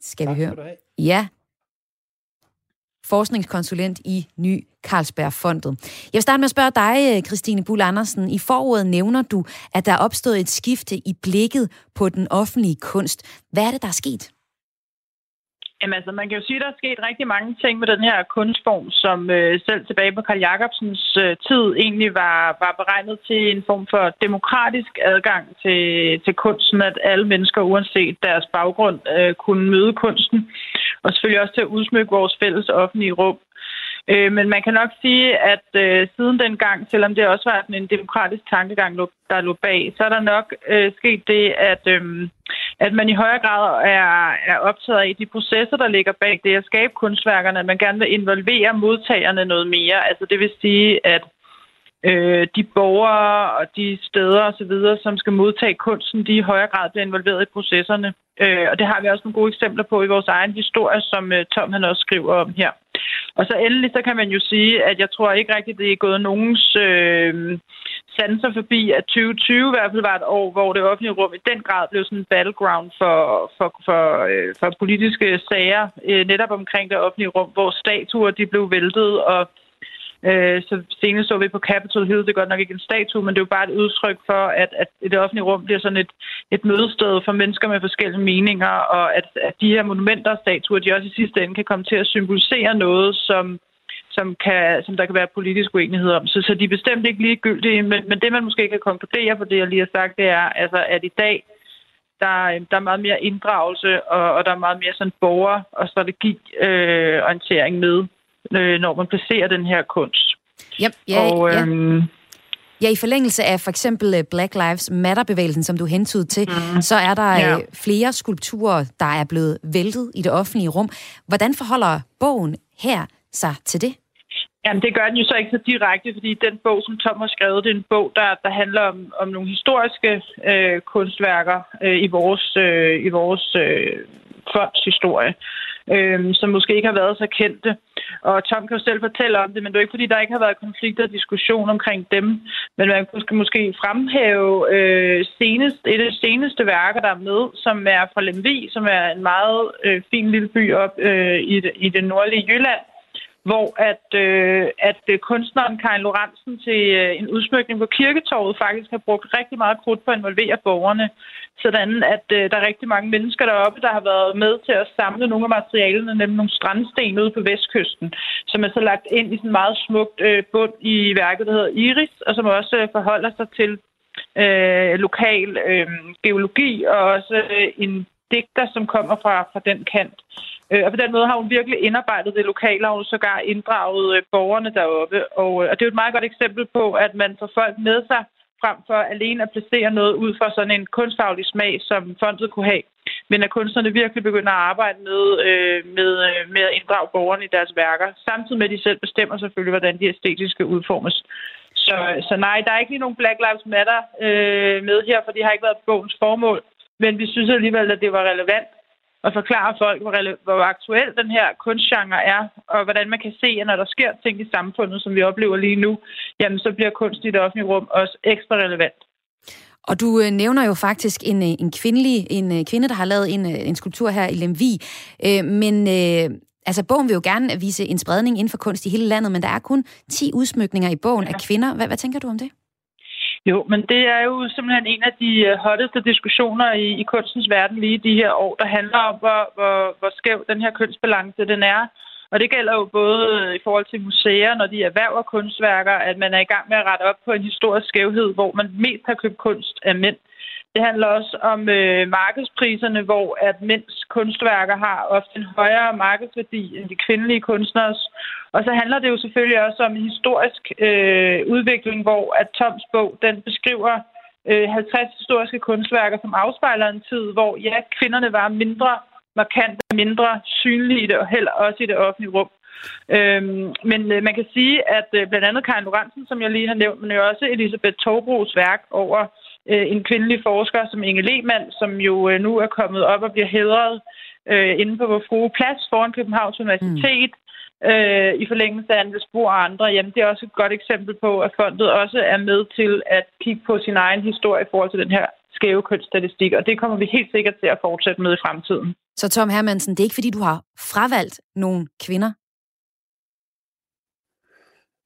Skal Tak vi høre? Ja. Forskningskonsulent i Ny Carlsbergfondet. Jeg vil starte med at spørge dig, Christine Bull Andersen. I forordet nævner du, at der er opstået et skifte i blikket på den offentlige kunst. Hvad er det, der er sket? Jamen altså, man kan jo sige, at der er sket rigtig mange ting med den her kunstform, som øh, selv tilbage på Karl Jacobsens øh, tid egentlig var, var beregnet til en form for demokratisk adgang til, til kunsten, at alle mennesker, uanset deres baggrund, øh, kunne møde kunsten, og selvfølgelig også til at udsmykke vores fælles offentlige rum. Øh, men man kan nok sige, at øh, siden dengang, selvom det også var sådan en demokratisk tankegang, der lå bag, så er der nok øh, sket det, at, øh, at man i højere grad er, er optaget af de processer, der ligger bag det at skabe kunstværkerne, at man gerne vil involvere modtagerne noget mere. Altså det vil sige, at øh, de borgere og de steder osv., som skal modtage kunsten, de i højere grad bliver involveret i processerne. Øh, og det har vi også nogle gode eksempler på i vores egen historie, som øh, Tom han også skriver om her. Og så endelig, så kan man jo sige, at jeg tror ikke rigtigt, det er gået nogens øh, sanser forbi, at 2020 i hvert fald var et år, hvor det offentlige rum i den grad blev sådan en battleground for, for, for, øh, for politiske sager, øh, netop omkring det offentlige rum, hvor statuer de blev væltet, og Øh, så senest så vi på Capitol Hill, det er godt nok ikke en statue, men det er jo bare et udtryk for, at, at det offentlige rum bliver sådan et, et mødested for mennesker med forskellige meninger, og at, at de her monumenter og statuer, de også i sidste ende kan komme til at symbolisere noget, som, som, kan, som der kan være politisk uenighed om. Så, så de er bestemt ikke ligegyldige, men, men det man måske kan konkludere på det, jeg lige har sagt, det er, altså, at i dag, der, der er meget mere inddragelse, og, og der er meget mere sådan borger- og strategiorientering øh, med, øh, når man placerer den her kunst. Yep, ja, og, ja. øhm, Ja, i forlængelse af for eksempel øh, Black Lives Matter-bevægelsen, som du hentede til, mm. så er der Ja. ja. flere skulpturer, der er blevet væltet i det offentlige rum. Hvordan forholder bogen her sig til det? Jamen, det gør den jo så ikke så direkte, fordi den bog, som Tom har skrevet, det er en bog, der, der handler om, om nogle historiske øh, kunstværker øh, i vores, øh, i vores øh, fonds historie, øh, som måske ikke har været så kendte. Og Tom kan jo selv fortælle om det, men det er ikke, fordi der ikke har været konflikter og diskussion omkring dem. Men man kunne måske fremhæve øh, senest, et af de seneste værker, der er med, som er fra Lemvi, som er en meget øh, fin lille by op øh, i, det, i det nordlige Jylland, hvor at, øh, at øh, kunstneren Karin Lorentzen til øh, en udsmykning på Kirketorvet faktisk har brugt rigtig meget krudt på at involvere borgerne, sådan at øh, der er rigtig mange mennesker deroppe, der har været med til at samle nogle af materialerne, nemlig nogle strandsten ude på vestkysten, som er så lagt ind i sådan meget smukt øh, bund i værket, der hedder Iris, og som også øh, forholder sig til øh, lokal øh, geologi og også øh, en digter, som kommer fra, fra den kant. Øh, og på den måde har hun virkelig indarbejdet det lokale, og hun sågar inddraget øh, borgerne deroppe. Og, øh, og det er jo et meget godt eksempel på, at man får folk med sig, frem for alene at placere noget ud fra sådan en kunstfaglig smag, som fondet kunne have. Men at kunstnerne virkelig begynder at arbejde med, øh, med, med at inddrage borgerne i deres værker, samtidig med at de selv bestemmer selvfølgelig, hvordan de æstetiske udformes. Så, så nej, der er ikke lige nogen Black Lives Matter øh, med her, for det har ikke været bogens formål. Men vi synes alligevel, at det var relevant at forklare folk, hvor, hvor aktuel den her kunstgenre er, og hvordan man kan se, at når der sker ting i samfundet, som vi oplever lige nu, jamen så bliver kunst i det offentlige rum også ekstra relevant. Og du øh, nævner jo faktisk en, øh, en kvindelig, en øh, kvinde, der har lavet en, en skulptur her i Lemvi. Øh, men øh, altså, bogen vil jo gerne vise en spredning inden for kunst i hele landet, men der er kun 10 udsmykninger i bogen ja. af kvinder. Hvad, hvad tænker du om det? Jo, men det er jo simpelthen en af de øh, hotteste diskussioner i, i kunstens verden lige de her år, der handler om, hvor, hvor, hvor skæv den her kønsbalance den er. Og det gælder jo både øh, i forhold til museer, når de erhverver kunstværker, at man er i gang med at rette op på en historisk skævhed, hvor man mest har købt kunst af mænd. Det handler også om øh, markedspriserne, hvor at mænds kunstværker har ofte en højere markedsværdi end de kvindelige kunstners. Og så handler det jo selvfølgelig også om en historisk øh, udvikling, hvor at Toms bog den beskriver øh, 50 historiske kunstværker, som afspejler en tid, hvor ja, kvinderne var mindre markant mindre synlige i det, og heller også i det offentlige rum. Øhm, men øh, man kan sige, at øh, blandt andet Karin Lorentzen, som jeg lige har nævnt, men jo også Elisabeth Torbros værk over øh, en kvindelig forsker som Inge Lehmann, som jo øh, nu er kommet op og bliver hedret øh, inde på vores frue plads foran Københavns Universitet. Mm. Øh, i forlængelse af Anders Bo og andre, jamen det er også et godt eksempel på, at fondet også er med til at kigge på sin egen historie i forhold til den her skæve kønsstatistik, og det kommer vi helt sikkert til at fortsætte med i fremtiden. Så Tom Hermansen, det er ikke fordi, du har fravalgt nogle kvinder?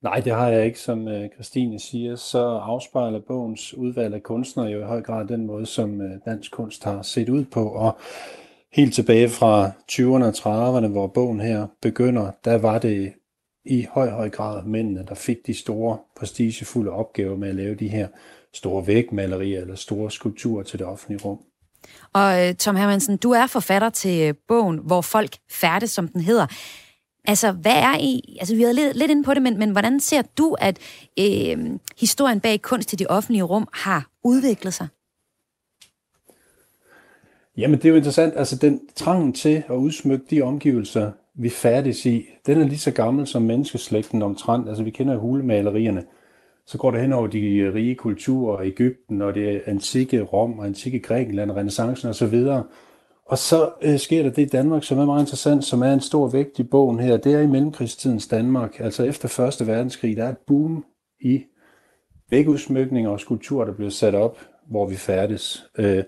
Nej, det har jeg ikke. Som øh, Christine siger, så afspejler bogens udvalg af kunstnere jo i høj grad den måde, som øh, dansk kunst har set ud på. Og helt tilbage fra 20'erne og 30'erne, hvor bogen her begynder, der var det i høj, høj grad mændene, der fik de store, prestigefulde opgaver med at lave de her store vægmalerier eller store skulpturer til det offentlige rum. Og øh, Tom Hermansen, du er forfatter til øh, bogen, hvor folk færdes, som den hedder. Altså, hvad er I... Altså, vi har lidt, lidt inde på det, men, men hvordan ser du, at øh, historien bag kunst i det offentlige rum har udviklet sig? Jamen, det er jo interessant. Altså, den trangen til at udsmykke de omgivelser, vi færdes i, den er lige så gammel som menneskeslægten omtrent. Altså, vi kender hulemalerierne. Så går det hen over de rige kulturer, Ægypten og det antikke Rom og antikke Grækenland, renaissancen osv., og så øh, sker der det i Danmark, som er meget interessant, som er en stor vægt i bogen her. Det er i mellemkrigstidens Danmark, altså efter Første Verdenskrig, der er et boom i vægudsmykninger og skulpturer, der bliver sat op, hvor vi færdes. Øh,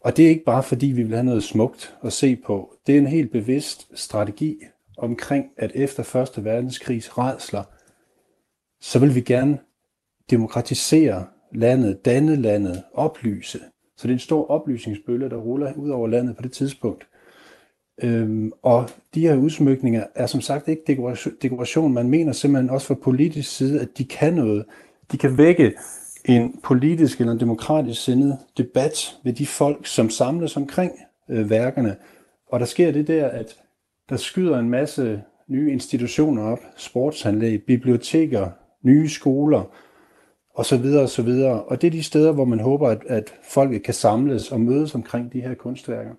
og det er ikke bare fordi, vi vil have noget smukt at se på. Det er en helt bevidst strategi omkring, at efter Første Verdenskrigs redsler, så vil vi gerne demokratisere landet, danne landet, oplyse. Så det er en stor oplysningsbølge, der ruller ud over landet på det tidspunkt. Øhm, og de her udsmykninger er som sagt ikke dekoration, dekoration. Man mener simpelthen også fra politisk side, at de kan noget. De kan vække en politisk eller en demokratisk sindet debat ved de folk, som samles omkring øh, værkerne. Og der sker det der, at der skyder en masse nye institutioner op, sportsanlæg, biblioteker, nye skoler, og så videre og så videre. Og det er de steder, hvor man håber, at, at folk kan samles og mødes omkring de her kunstværker.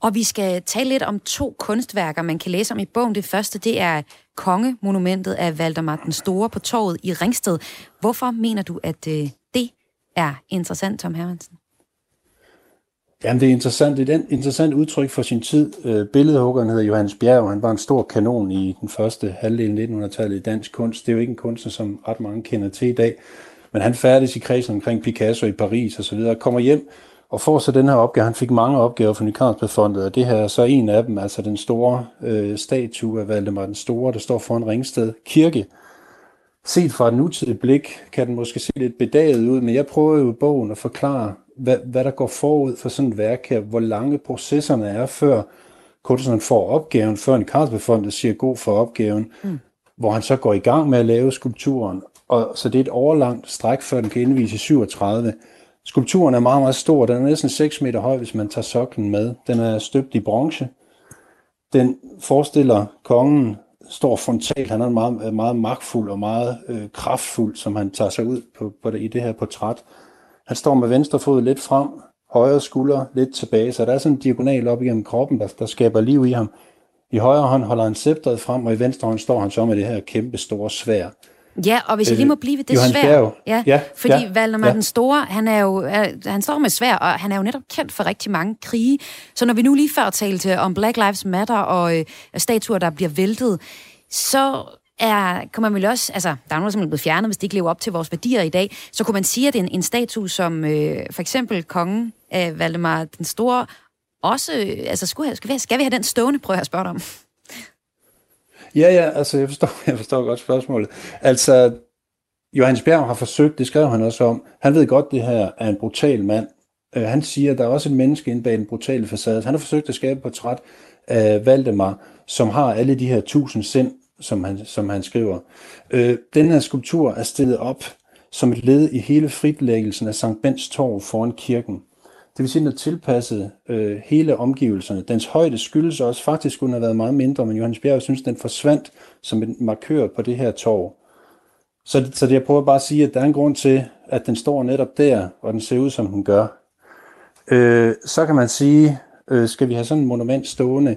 Og vi skal tale lidt om to kunstværker, man kan læse om i bogen. Det første, det er Kongemonumentet af Valdemar den Store på torvet i Ringsted. Hvorfor mener du, at øh, det er interessant, Tom Hermansen? Jamen, det er interessant. Det er et interessant udtryk for sin tid. Øh, billedhuggeren hedder Johannes Bjerg. Han var en stor kanon i den første halvdel af 1900-tallet i dansk kunst. Det er jo ikke en kunstner, som ret mange kender til i dag. Men han færdes i kredsen omkring Picasso i Paris og så videre, kommer hjem og får så den her opgave. Han fik mange opgaver fra Nykarlsbergfondet, og det her er så en af dem, altså den store øh, statue af Valdemar den Store, der står foran Ringsted Kirke. Set fra et nutidigt blik kan den måske se lidt bedaget ud, men jeg prøver jo i bogen at forklare, hvad, hvad der går forud for sådan et værk her, hvor lange processerne er, før kunstneren får opgaven, før en Carlsbergfondet siger god for opgaven, mm. hvor han så går i gang med at lave skulpturen, og så det er et overlangt stræk, før den kan indvise i 37. Skulpturen er meget, meget stor. Den er næsten 6 meter høj, hvis man tager soklen med. Den er støbt i bronze. Den forestiller kongen står frontalt. Han er meget, meget magtfuld og meget øh, kraftfuld, som han tager sig ud på, på det, i det her portræt. Han står med venstre fod lidt frem, højre skulder lidt tilbage, så der er sådan en diagonal op igennem kroppen, der, der skaber liv i ham. I højre hånd holder han sceptret frem, og i venstre hånd står han så med det her kæmpe store svær. Ja, og hvis jeg lige må blive ved det Johan svær. Bjerg. Ja, Ja, fordi ja, Valdemar ja. den Store, han, er jo, han står med svær, og han er jo netop kendt for rigtig mange krige. Så når vi nu lige før talte om Black Lives Matter og øh, statuer, der bliver væltet, så er, kan man vel også, altså, der er nogen, som er blevet fjernet, hvis de ikke lever op til vores værdier i dag, så kunne man sige, at en, en statue som øh, for eksempel kongen af Valdemar den Store, også, øh, altså, skulle, have- skal, vi, skal vi have den stående, prøver jeg at spørge dig om. Ja, ja, altså jeg forstår, jeg forstår godt spørgsmålet. Altså, Johannes Bjerg har forsøgt, det skrev han også om, han ved godt, det her er en brutal mand. Øh, han siger, at der er også et menneske inde bag den brutale facade. Han har forsøgt at skabe et portræt af Valdemar, som har alle de her tusind sind, som han, som han skriver. Øh, den her skulptur er stillet op som et led i hele fritlæggelsen af Sankt Bens Torv foran kirken. Det vil sige, at den er tilpasset øh, hele omgivelserne. Dens højde skyldes også, faktisk skulle den have været meget mindre, men Johannes Bjerg synes, den forsvandt som en markør på det her torv. Så, så det, jeg prøver bare at sige, at der er en grund til, at den står netop der, og den ser ud, som den gør. Øh, så kan man sige, øh, skal vi have sådan et monument stående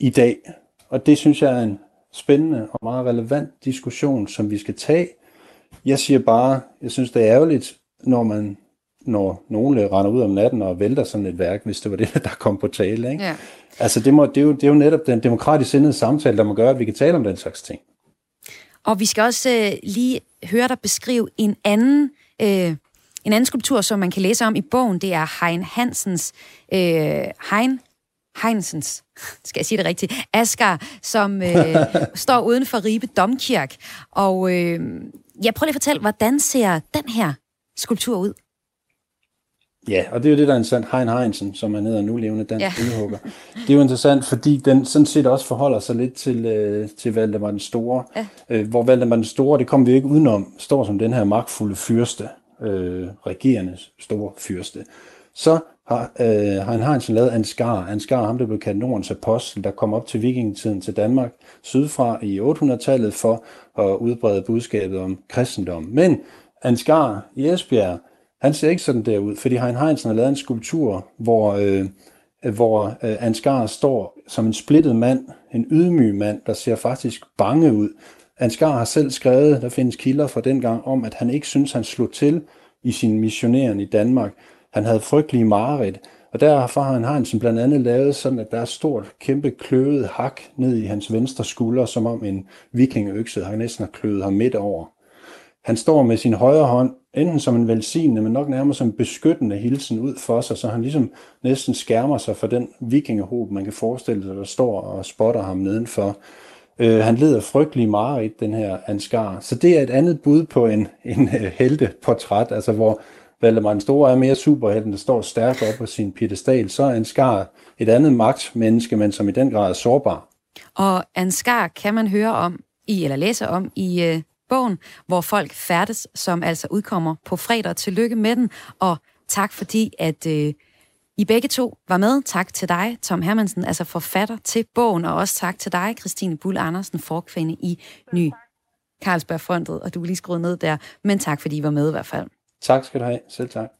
i dag? Og det synes jeg er en spændende og meget relevant diskussion, som vi skal tage. Jeg siger bare, jeg synes, det er ærgerligt, når man når nogen render ud om natten og vælter sådan et værk, hvis det var det, der kom på tale. Ikke? Ja. Altså, det, må, det, er jo, det er jo netop den demokratisk sindede samtale, der må gøre, at vi kan tale om den slags ting. Og vi skal også øh, lige høre dig beskrive en anden, øh, en anden skulptur, som man kan læse om i bogen. Det er Hein Hansens, øh, Hein Heinsens, skal jeg sige det rigtigt, Asger, som øh, står uden for Ribe Domkirk. Og øh, jeg prøver lige at fortælle, hvordan ser den her skulptur ud? Ja, og det er jo det, der er interessant. Hein Heinsen, som er hedder nu levende dansk Ja. Det er jo interessant, fordi den sådan set også forholder sig lidt til, øh, til Valdemar den Store. Ja. Øh, hvor Valdemar den Store, det kommer vi ikke udenom, står som den her magtfulde fyrste, øh, regerende store fyrste. Så har øh, Hein Heinsen lavet Ansgar. Ansgar, ham der blev kaldt Nordens apostel, der kom op til vikingetiden til Danmark sydfra i 800-tallet for at udbrede budskabet om kristendom. Men Ansgar i Esbjerg, han ser ikke sådan der ud, fordi Hein Heinsen har lavet en skulptur, hvor, øh, hvor øh, Ansgar står som en splittet mand, en ydmyg mand, der ser faktisk bange ud. Ansgar har selv skrevet, der findes kilder fra dengang, om at han ikke synes, han slog til i sin missioneren i Danmark. Han havde frygtelige mareridt, og derfor har han Heinsen blandt andet lavet sådan, at der er et stort, kæmpe kløvet hak ned i hans venstre skulder, som om en vikingøkse har næsten kløet kløvet ham midt over. Han står med sin højre hånd, enten som en velsignende, men nok nærmere som en beskyttende hilsen ud for sig, så han ligesom næsten skærmer sig for den vikingehob, man kan forestille sig, der står og spotter ham nedenfor. Øh, han leder frygtelig mareridt, den her Ansgar. Så det er et andet bud på en, en øh, helteportræt, altså hvor Valdemar den Store er mere superhelten, der står stærkt op på sin piedestal, så er Ansgar et andet magtmenneske, men som i den grad er sårbar. Og Ansgar kan man høre om i, eller læse om i øh, bogen, hvor folk færdes, som altså udkommer på fredag. Tillykke med den, og tak fordi, at øh, I begge to var med. Tak til dig, Tom Hermansen, altså forfatter til bogen, og også tak til dig, Christine Bull Andersen, forkvinde i Ny Carlsbergfondet, og du er lige skruet ned der, men tak fordi I var med i hvert fald. Tak skal du have. Selv tak.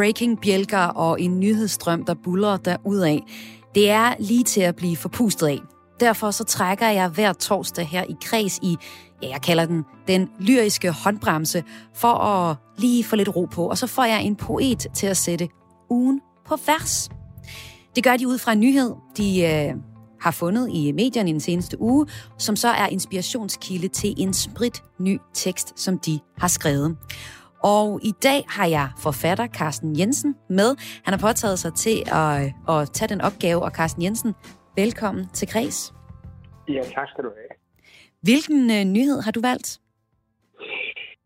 Breaking bjælker og en nyhedsstrøm, der buller af. Det er lige til at blive forpustet af. derfor så trækker jeg hver torsdag her i kreds i, ja, jeg kalder den den lyriske håndbremse, for at lige få lidt ro på. Og så får jeg en poet til at sætte ugen på vers. Det gør de ud fra en nyhed, de øh, har fundet i medierne i den seneste uge, som så er inspirationskilde til en sprit ny tekst, som de har skrevet. Og i dag har jeg forfatter Carsten Jensen med. Han har påtaget sig til at, at tage den opgave, og Carsten Jensen, velkommen til Græs. Ja, tak skal du have. Hvilken uh, nyhed har du valgt?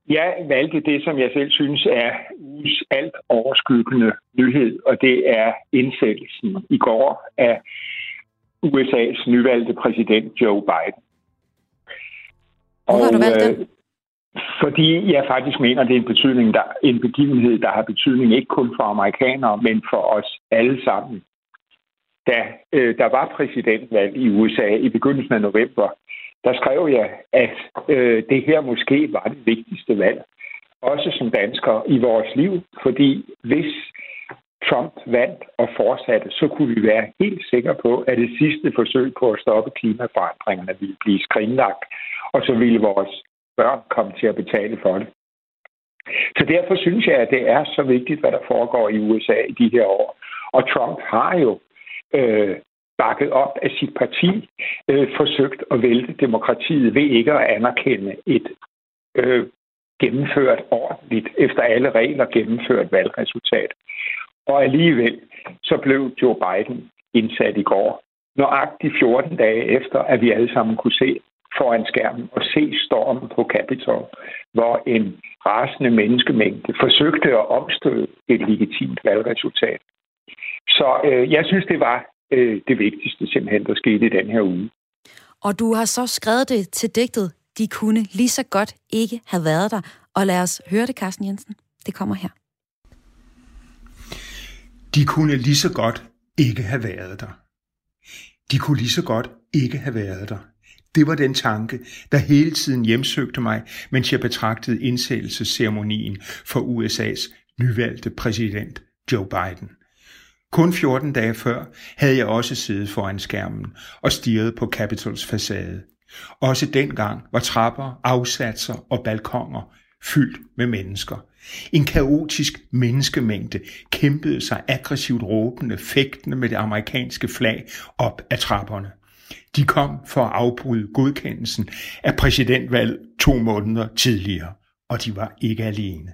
Jeg valgte det, som jeg selv synes er uges alt overskyggende nyhed, og det er indsættelsen i går af USA's nyvalgte præsident Joe Biden. Hvor har du valgt den? Fordi jeg faktisk mener, at det er en, betydning, der, en begivenhed, der har betydning ikke kun for amerikanere, men for os alle sammen. Da øh, der var præsidentvalg i USA i begyndelsen af november, der skrev jeg, at øh, det her måske var det vigtigste valg, også som danskere i vores liv, fordi hvis Trump vandt og fortsatte, så kunne vi være helt sikre på, at det sidste forsøg på at stoppe klimaforandringerne ville blive skrinlagt, og så ville vores børn komme til at betale for det. Så derfor synes jeg, at det er så vigtigt, hvad der foregår i USA i de her år. Og Trump har jo øh, bakket op af sit parti, øh, forsøgt at vælte demokratiet ved ikke at anerkende et øh, gennemført ordentligt, efter alle regler gennemført valgresultat. Og alligevel så blev Joe Biden indsat i går. Nøjagtigt 14 dage efter, at vi alle sammen kunne se foran skærmen og se stormen på Capitol, hvor en rasende menneskemængde forsøgte at omstøde et legitimt valgresultat. Så øh, jeg synes, det var øh, det vigtigste simpelthen, der skete i den her uge. Og du har så skrevet det til digtet, de kunne lige så godt ikke have været der. Og lad os høre det, Carsten Jensen. Det kommer her. De kunne lige så godt ikke have været der. De kunne lige så godt ikke have været der. Det var den tanke, der hele tiden hjemsøgte mig, mens jeg betragtede indsættelsesceremonien for USA's nyvalgte præsident Joe Biden. Kun 14 dage før havde jeg også siddet foran skærmen og stirret på Capitols facade. Også dengang var trapper, afsatser og balkonger fyldt med mennesker. En kaotisk menneskemængde kæmpede sig aggressivt råbende, fægtende med det amerikanske flag op ad trapperne. De kom for at afbryde godkendelsen af præsidentvalg to måneder tidligere og de var ikke alene.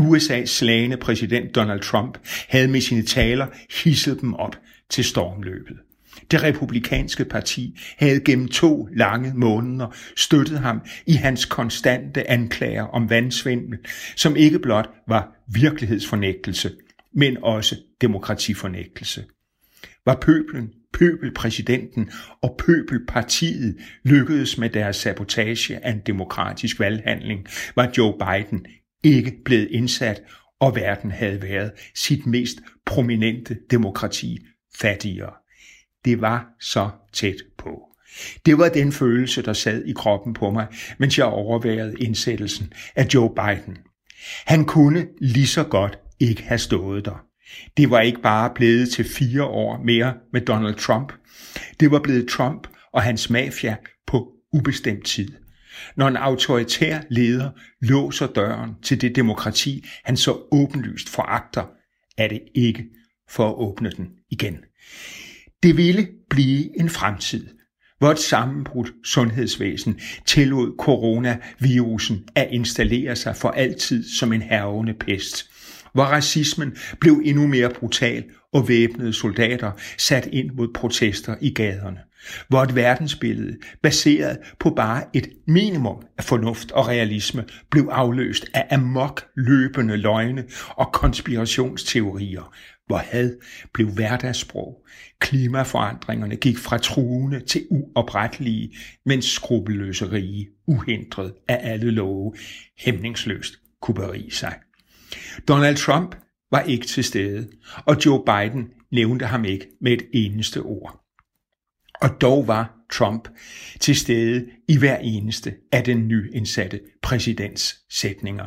USA's slagende præsident Donald Trump havde med sine taler hisset dem op til stormløbet. Det republikanske parti havde gennem to lange måneder støttet ham i hans konstante anklager om vandsvindel, som ikke blot var virkelighedsfornægtelse, men også demokratifornægtelse. Var pøblen pøbelpræsidenten og pøbelpartiet lykkedes med deres sabotage af en demokratisk valghandling, var Joe Biden ikke blevet indsat, og verden havde været sit mest prominente demokrati fattigere. Det var så tæt på. Det var den følelse, der sad i kroppen på mig, mens jeg overværede indsættelsen af Joe Biden. Han kunne lige så godt ikke have stået der. Det var ikke bare blevet til fire år mere med Donald Trump. Det var blevet Trump og hans mafia på ubestemt tid. Når en autoritær leder låser døren til det demokrati, han så åbenlyst foragter, er det ikke for at åbne den igen. Det ville blive en fremtid, hvor et sammenbrudt sundhedsvæsen tillod coronavirusen at installere sig for altid som en hervende pest hvor racismen blev endnu mere brutal og væbnede soldater sat ind mod protester i gaderne. Hvor et verdensbillede, baseret på bare et minimum af fornuft og realisme, blev afløst af amok løbende løgne og konspirationsteorier, hvor had blev hverdagssprog. Klimaforandringerne gik fra truende til uoprettelige, mens skrupelløse rige, uhindret af alle love, hæmningsløst kunne berige sig. Donald Trump var ikke til stede, og Joe Biden nævnte ham ikke med et eneste ord. Og dog var Trump til stede i hver eneste af den nyindsatte præsidents sætninger.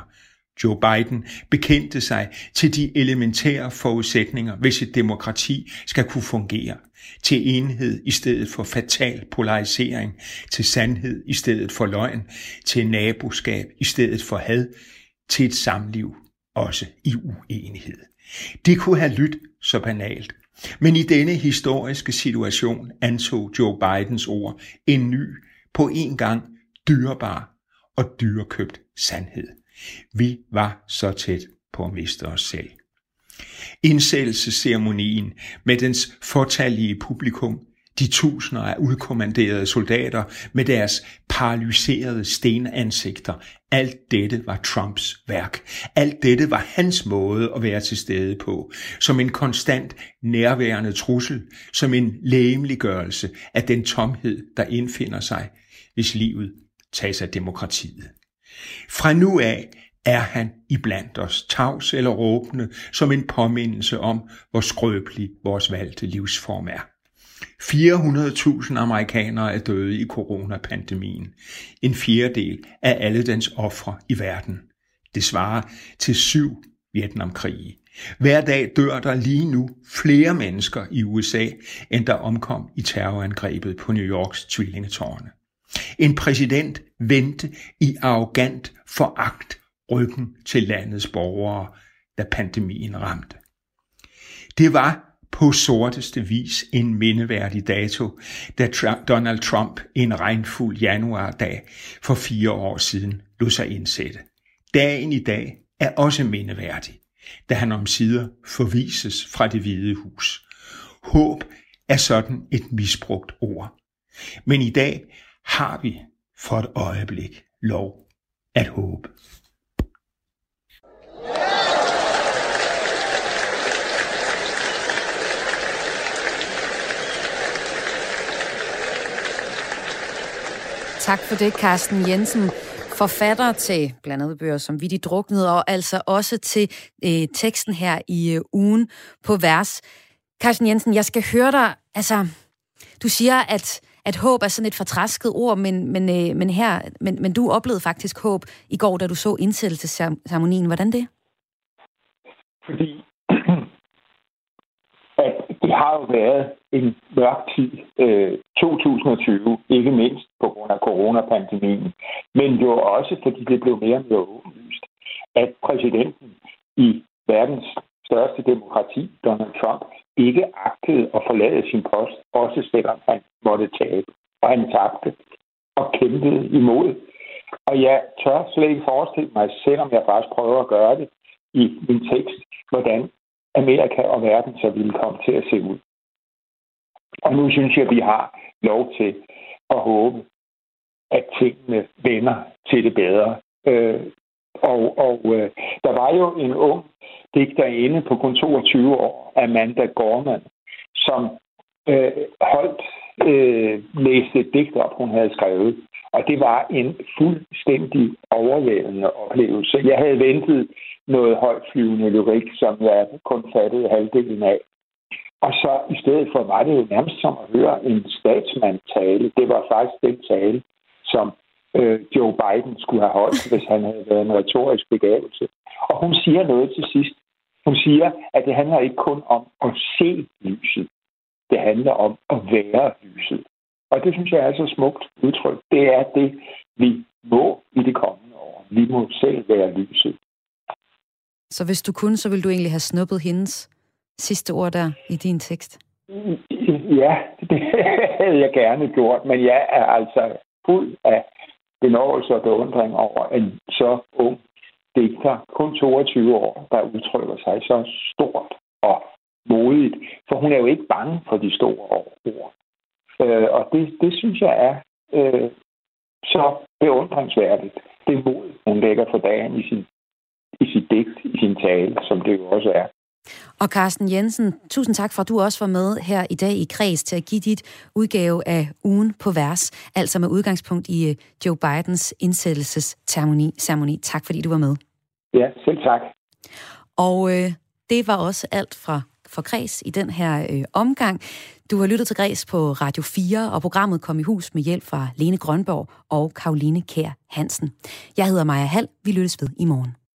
Joe Biden bekendte sig til de elementære forudsætninger, hvis et demokrati skal kunne fungere. Til enhed i stedet for fatal polarisering, til sandhed i stedet for løgn, til naboskab i stedet for had, til et samliv også i uenighed. Det kunne have lyttet så banalt, men i denne historiske situation antog Joe Bidens ord en ny, på en gang dyrebar og dyrekøbt sandhed. Vi var så tæt på at miste os selv. Indsættelsesceremonien med dens fortallige publikum, de tusinder af udkommanderede soldater med deres paralyserede stenansigter, alt dette var Trumps værk. Alt dette var hans måde at være til stede på, som en konstant nærværende trussel, som en lægemliggørelse af den tomhed, der indfinder sig, hvis livet tages af demokratiet. Fra nu af er han iblandt os, tavs eller råbende, som en påmindelse om, hvor skrøbelig vores valgte livsform er. 400.000 amerikanere er døde i coronapandemien. En fjerdedel af alle dens ofre i verden. Det svarer til syv Vietnamkrige. Hver dag dør der lige nu flere mennesker i USA, end der omkom i terrorangrebet på New Yorks tvillingetårne. En præsident vendte i arrogant foragt ryggen til landets borgere, da pandemien ramte. Det var på sorteste vis en mindeværdig dato, da Donald Trump en regnfuld januardag for fire år siden lod sig indsætte. Dagen i dag er også mindeværdig, da han om sider forvises fra det hvide hus. Håb er sådan et misbrugt ord. Men i dag har vi for et øjeblik lov at håbe. Tak for det, Carsten Jensen. Forfatter til blandt andet bøger som Vidig druknede, og altså også til øh, teksten her i øh, ugen på vers. Carsten Jensen, jeg skal høre dig, altså, du siger, at, at håb er sådan et fortræsket ord, men, men, øh, men, her, men, men du oplevede faktisk håb i går, da du så indsættelsesceremonien. Hvordan det? Fordi har jo været en mørk tid, øh, 2020, ikke mindst på grund af coronapandemien, men jo også fordi det blev mere og mere åbenlyst, at præsidenten i verdens største demokrati, Donald Trump, ikke agtede at forlade sin post, også selvom han måtte tabe. Og han tabte og kæmpede imod. Og jeg tør slet ikke forestille mig, selvom jeg faktisk prøver at gøre det i min tekst, hvordan Amerika og verden så ville komme til at se ud. Og nu synes jeg, at vi har lov til at håbe, at tingene vender til det bedre. Øh, og og øh, der var jo en ung digterinde på kun 22 år, Amanda Gorman, som øh, holdt øh, læste et digt op, hun havde skrevet. Og det var en fuldstændig overvældende oplevelse. Jeg havde ventet noget højtflyvende lyrik, som jeg kun fattede halvdelen af. Og så i stedet for var det jo nærmest som at høre en statsmand tale. Det var faktisk den tale, som øh, Joe Biden skulle have holdt, hvis han havde været en retorisk begavelse. Og hun siger noget til sidst. Hun siger, at det handler ikke kun om at se lyset. Det handler om at være lyset. Og det synes jeg er så smukt udtryk. Det er det, vi må i det kommende år. Vi må selv være lyset. Så hvis du kunne, så ville du egentlig have snuppet hendes sidste ord der i din tekst? Ja, det havde jeg gerne gjort, men jeg er altså fuld af benovelse og beundring over en så ung digter, kun 22 år, der udtrykker sig så stort og modigt. For hun er jo ikke bange for de store ord. Øh, og det, det synes jeg er øh, så beundringsværdigt. Det mod, hun lægger for dagen i sin i sit digt, i sin tale, som det jo også er. Og Carsten Jensen, tusind tak for, at du også var med her i dag i Kreds til at give dit udgave af ugen på vers, altså med udgangspunkt i øh, Joe Bidens indsættelsesceremoni. Tak fordi du var med. Ja, selv tak. Og øh, det var også alt fra for Græs i den her øh, omgang. Du har lyttet til Græs på Radio 4, og programmet kom i hus med hjælp fra Lene Grønborg og Karoline Kær Hansen. Jeg hedder Maja Hall. Vi lyttes ved i morgen.